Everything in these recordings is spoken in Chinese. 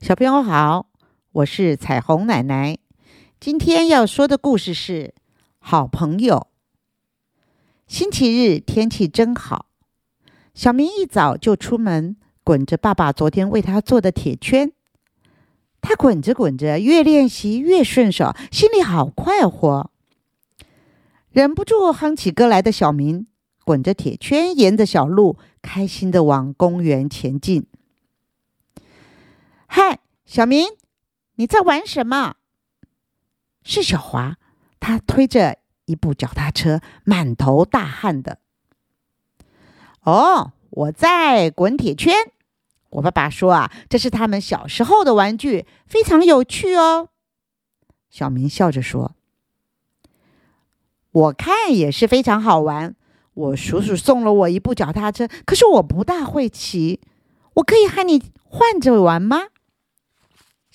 小朋友好，我是彩虹奶奶。今天要说的故事是《好朋友》。星期日天气真好，小明一早就出门，滚着爸爸昨天为他做的铁圈。他滚着滚着，越练习越顺手，心里好快活，忍不住哼起歌来的小明，滚着铁圈，沿着小路，开心的往公园前进。嗨，小明，你在玩什么？是小华，他推着一部脚踏车，满头大汗的。哦，我在滚铁圈。我爸爸说啊，这是他们小时候的玩具，非常有趣哦。小明笑着说：“我看也是非常好玩。我叔叔送了我一部脚踏车，可是我不大会骑，我可以和你换着玩吗？”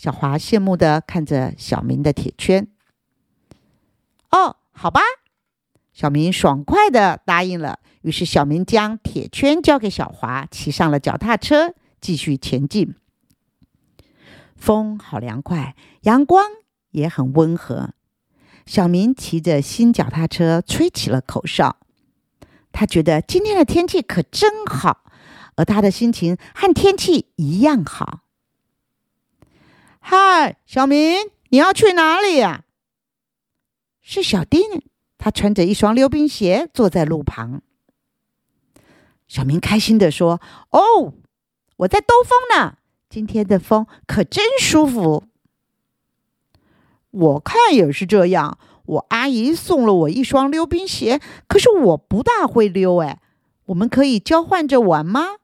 小华羡慕的看着小明的铁圈。哦，好吧，小明爽快的答应了。于是小明将铁圈交给小华，骑上了脚踏车，继续前进。风好凉快，阳光也很温和。小明骑着新脚踏车，吹起了口哨。他觉得今天的天气可真好，而他的心情和天气一样好。嗨，小明，你要去哪里呀？是小丁，他穿着一双溜冰鞋，坐在路旁。小明开心地说：“哦，我在兜风呢，今天的风可真舒服。”我看也是这样。我阿姨送了我一双溜冰鞋，可是我不大会溜。哎，我们可以交换着玩吗？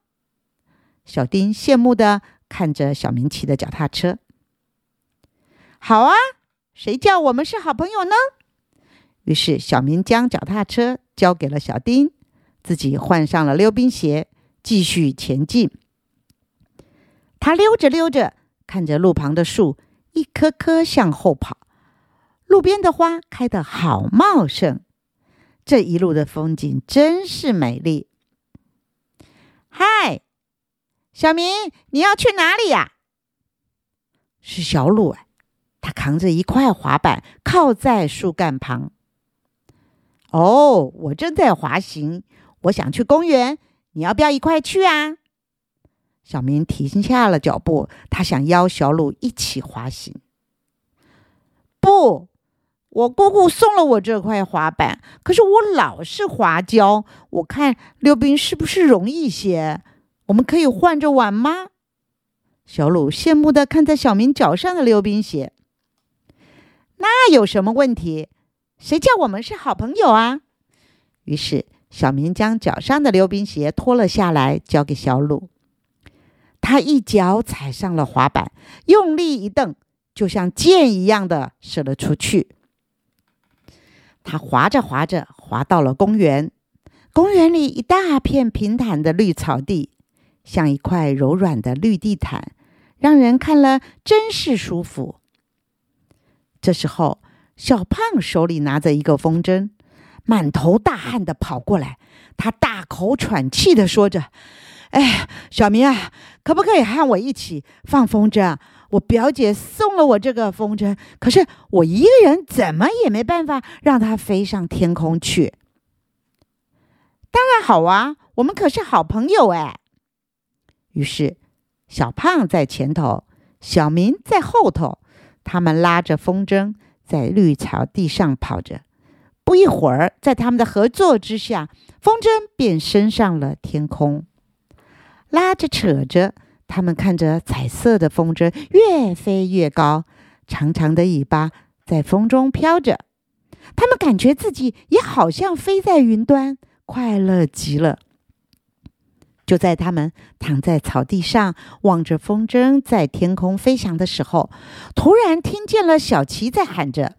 小丁羡慕的看着小明骑的脚踏车。好啊，谁叫我们是好朋友呢？于是小明将脚踏车交给了小丁，自己换上了溜冰鞋，继续前进。他溜着溜着，看着路旁的树一棵棵向后跑，路边的花开得好茂盛，这一路的风景真是美丽。嗨，小明，你要去哪里呀？是小鲁哎。他扛着一块滑板，靠在树干旁。哦，我正在滑行，我想去公园，你要不要一块去啊？小明停下了脚步，他想邀小鲁一起滑行。不，我姑姑送了我这块滑板，可是我老是滑跤，我看溜冰是不是容易些？我们可以换着玩吗？小鲁羡慕的看着小明脚上的溜冰鞋。那有什么问题？谁叫我们是好朋友啊？于是小明将脚上的溜冰鞋脱了下来，交给小鲁。他一脚踩上了滑板，用力一蹬，就像箭一样的射了出去。他滑着滑着，滑到了公园。公园里一大片平坦的绿草地，像一块柔软的绿地毯，让人看了真是舒服。这时候，小胖手里拿着一个风筝，满头大汗的跑过来。他大口喘气的说着：“哎，小明啊，可不可以和我一起放风筝啊？我表姐送了我这个风筝，可是我一个人怎么也没办法让它飞上天空去。”“当然好啊，我们可是好朋友哎。”于是，小胖在前头，小明在后头。他们拉着风筝在绿草地上跑着，不一会儿，在他们的合作之下，风筝便升上了天空。拉着扯着，他们看着彩色的风筝越飞越高，长长的尾巴在风中飘着。他们感觉自己也好像飞在云端，快乐极了。就在他们躺在草地上望着风筝在天空飞翔的时候，突然听见了小琪在喊着：“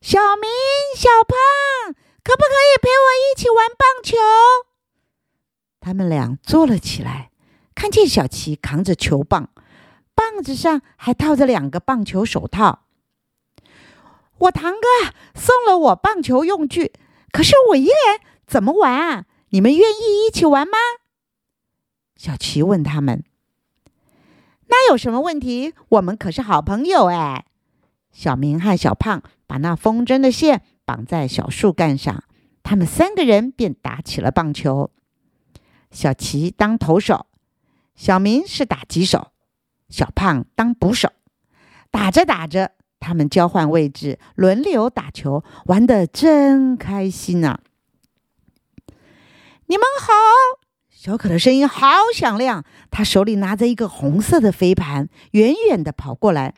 小明、小胖，可不可以陪我一起玩棒球？”他们俩坐了起来，看见小琪扛着球棒，棒子上还套着两个棒球手套。我堂哥送了我棒球用具，可是我一个人怎么玩啊？你们愿意一起玩吗？小琪问他们：“那有什么问题？我们可是好朋友哎。小明和小胖把那风筝的线绑在小树干上，他们三个人便打起了棒球。小齐当投手，小明是打击手，小胖当捕手。打着打着，他们交换位置，轮流打球，玩得真开心呐！你们好，小可的声音好响亮，他手里拿着一个红色的飞盘，远远的跑过来。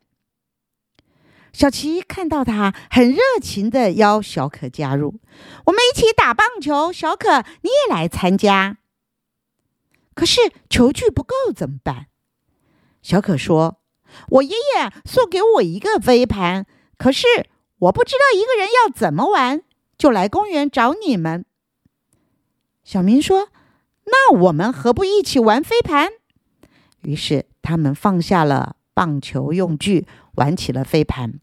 小琪看到他，很热情的邀小可加入，我们一起打棒球。小可，你也来参加。可是球具不够怎么办？小可说：“我爷爷送给我一个飞盘，可是我不知道一个人要怎么玩，就来公园找你们。”小明说：“那我们何不一起玩飞盘？”于是他们放下了棒球用具，玩起了飞盘。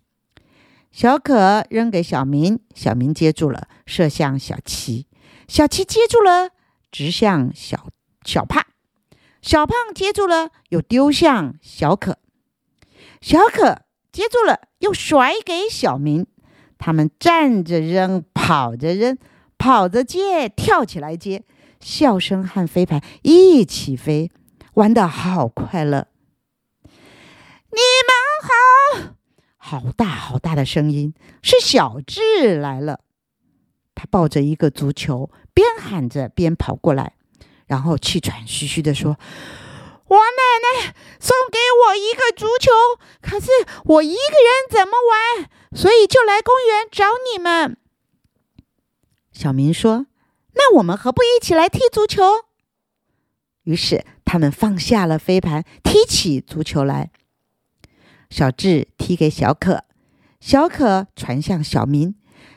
小可扔给小明，小明接住了，射向小七；小七接住了，直向小。小胖，小胖接住了，又丢向小可；小可接住了，又甩给小明。他们站着扔，跑着扔，跑着接，跳起来接，笑声和飞盘一起飞，玩的好快乐。你们好！好大好大的声音，是小智来了。他抱着一个足球，边喊着边跑过来。然后气喘吁吁的说：“我奶奶送给我一个足球，可是我一个人怎么玩？所以就来公园找你们。”小明说：“那我们何不一起来踢足球？”于是他们放下了飞盘，踢起足球来。小智踢给小可，小可传向小明，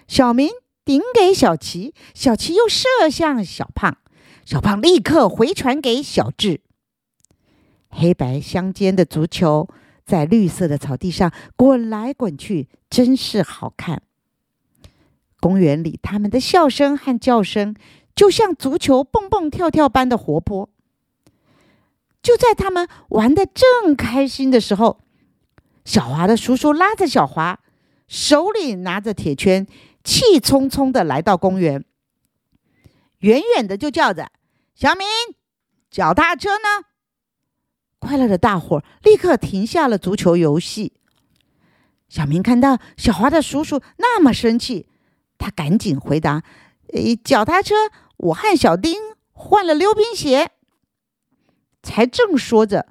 小明顶给小齐，小齐又射向小胖。小胖立刻回传给小智。黑白相间的足球在绿色的草地上滚来滚去，真是好看。公园里，他们的笑声和叫声就像足球蹦蹦跳跳般的活泼。就在他们玩的正开心的时候，小华的叔叔拉着小华，手里拿着铁圈，气冲冲的来到公园。远远的就叫着：“小明，脚踏车呢？”快乐的大伙立刻停下了足球游戏。小明看到小华的叔叔那么生气，他赶紧回答：“诶，脚踏车，我和小丁换了溜冰鞋。”才正说着，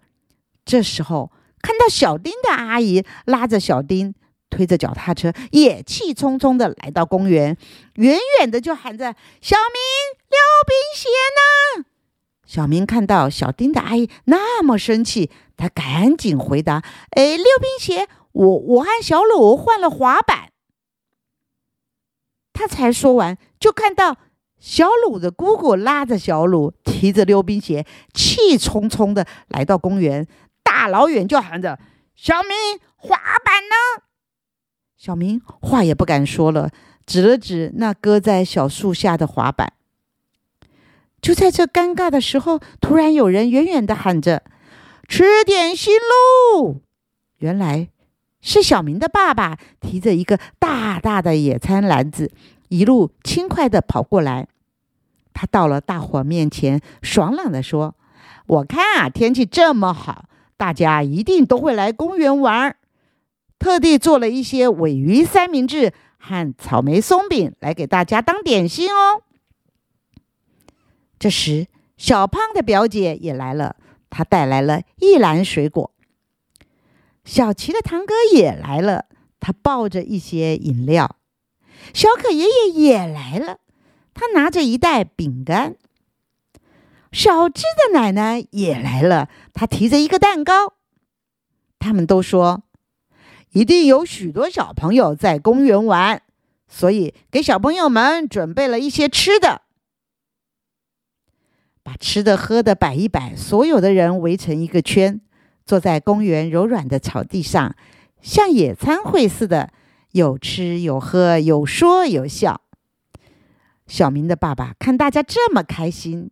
这时候看到小丁的阿姨拉着小丁。推着脚踏车，也气冲冲的来到公园，远远的就喊着：“小明，溜冰鞋呢？”小明看到小丁的阿姨那么生气，他赶紧回答：“哎，溜冰鞋，我我和小鲁换了滑板。”他才说完，就看到小鲁的姑姑拉着小鲁，提着溜冰鞋，气冲冲的来到公园，大老远就喊着：“小明，滑板呢？”小明话也不敢说了，指了指那搁在小树下的滑板。就在这尴尬的时候，突然有人远远的喊着：“吃点心喽！”原来是小明的爸爸提着一个大大的野餐篮子，一路轻快的跑过来。他到了大伙面前，爽朗的说：“我看啊，天气这么好，大家一定都会来公园玩儿。”特地做了一些尾鱼三明治和草莓松饼来给大家当点心哦。这时，小胖的表姐也来了，她带来了一篮水果。小琪的堂哥也来了，他抱着一些饮料。小可爷爷也来了，他拿着一袋饼干。小智的奶奶也来了，她提着一个蛋糕。他们都说。一定有许多小朋友在公园玩，所以给小朋友们准备了一些吃的。把吃的喝的摆一摆，所有的人围成一个圈，坐在公园柔软的草地上，像野餐会似的，有吃有喝，有说有笑。小明的爸爸看大家这么开心，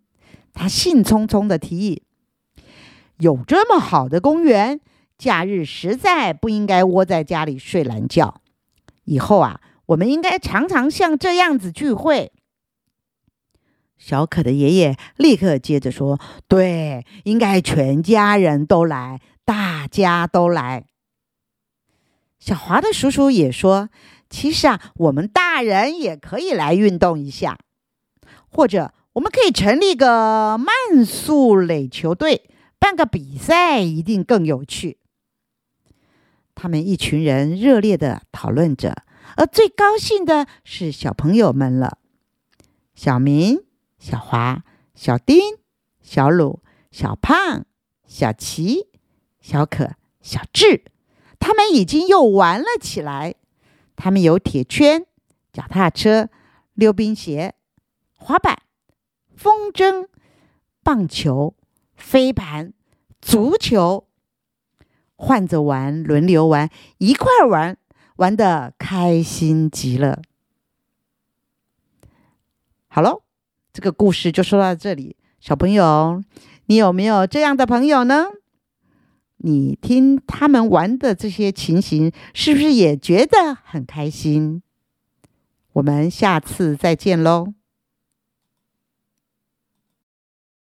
他兴冲冲的提议：“有这么好的公园，假日实在不应该窝在家里睡懒觉。以后啊，我们应该常常像这样子聚会。小可的爷爷立刻接着说：“对，应该全家人都来，大家都来。”小华的叔叔也说：“其实啊，我们大人也可以来运动一下，或者我们可以成立个慢速垒球队，办个比赛，一定更有趣。”他们一群人热烈的讨论着，而最高兴的是小朋友们了。小明、小华、小丁、小鲁、小胖、小齐、小可、小智，他们已经又玩了起来。他们有铁圈、脚踏车、溜冰鞋、滑板、风筝、棒球、飞盘、足球。换着玩，轮流玩，一块玩，玩的开心极了。好喽，这个故事就说到这里。小朋友，你有没有这样的朋友呢？你听他们玩的这些情形，是不是也觉得很开心？我们下次再见喽。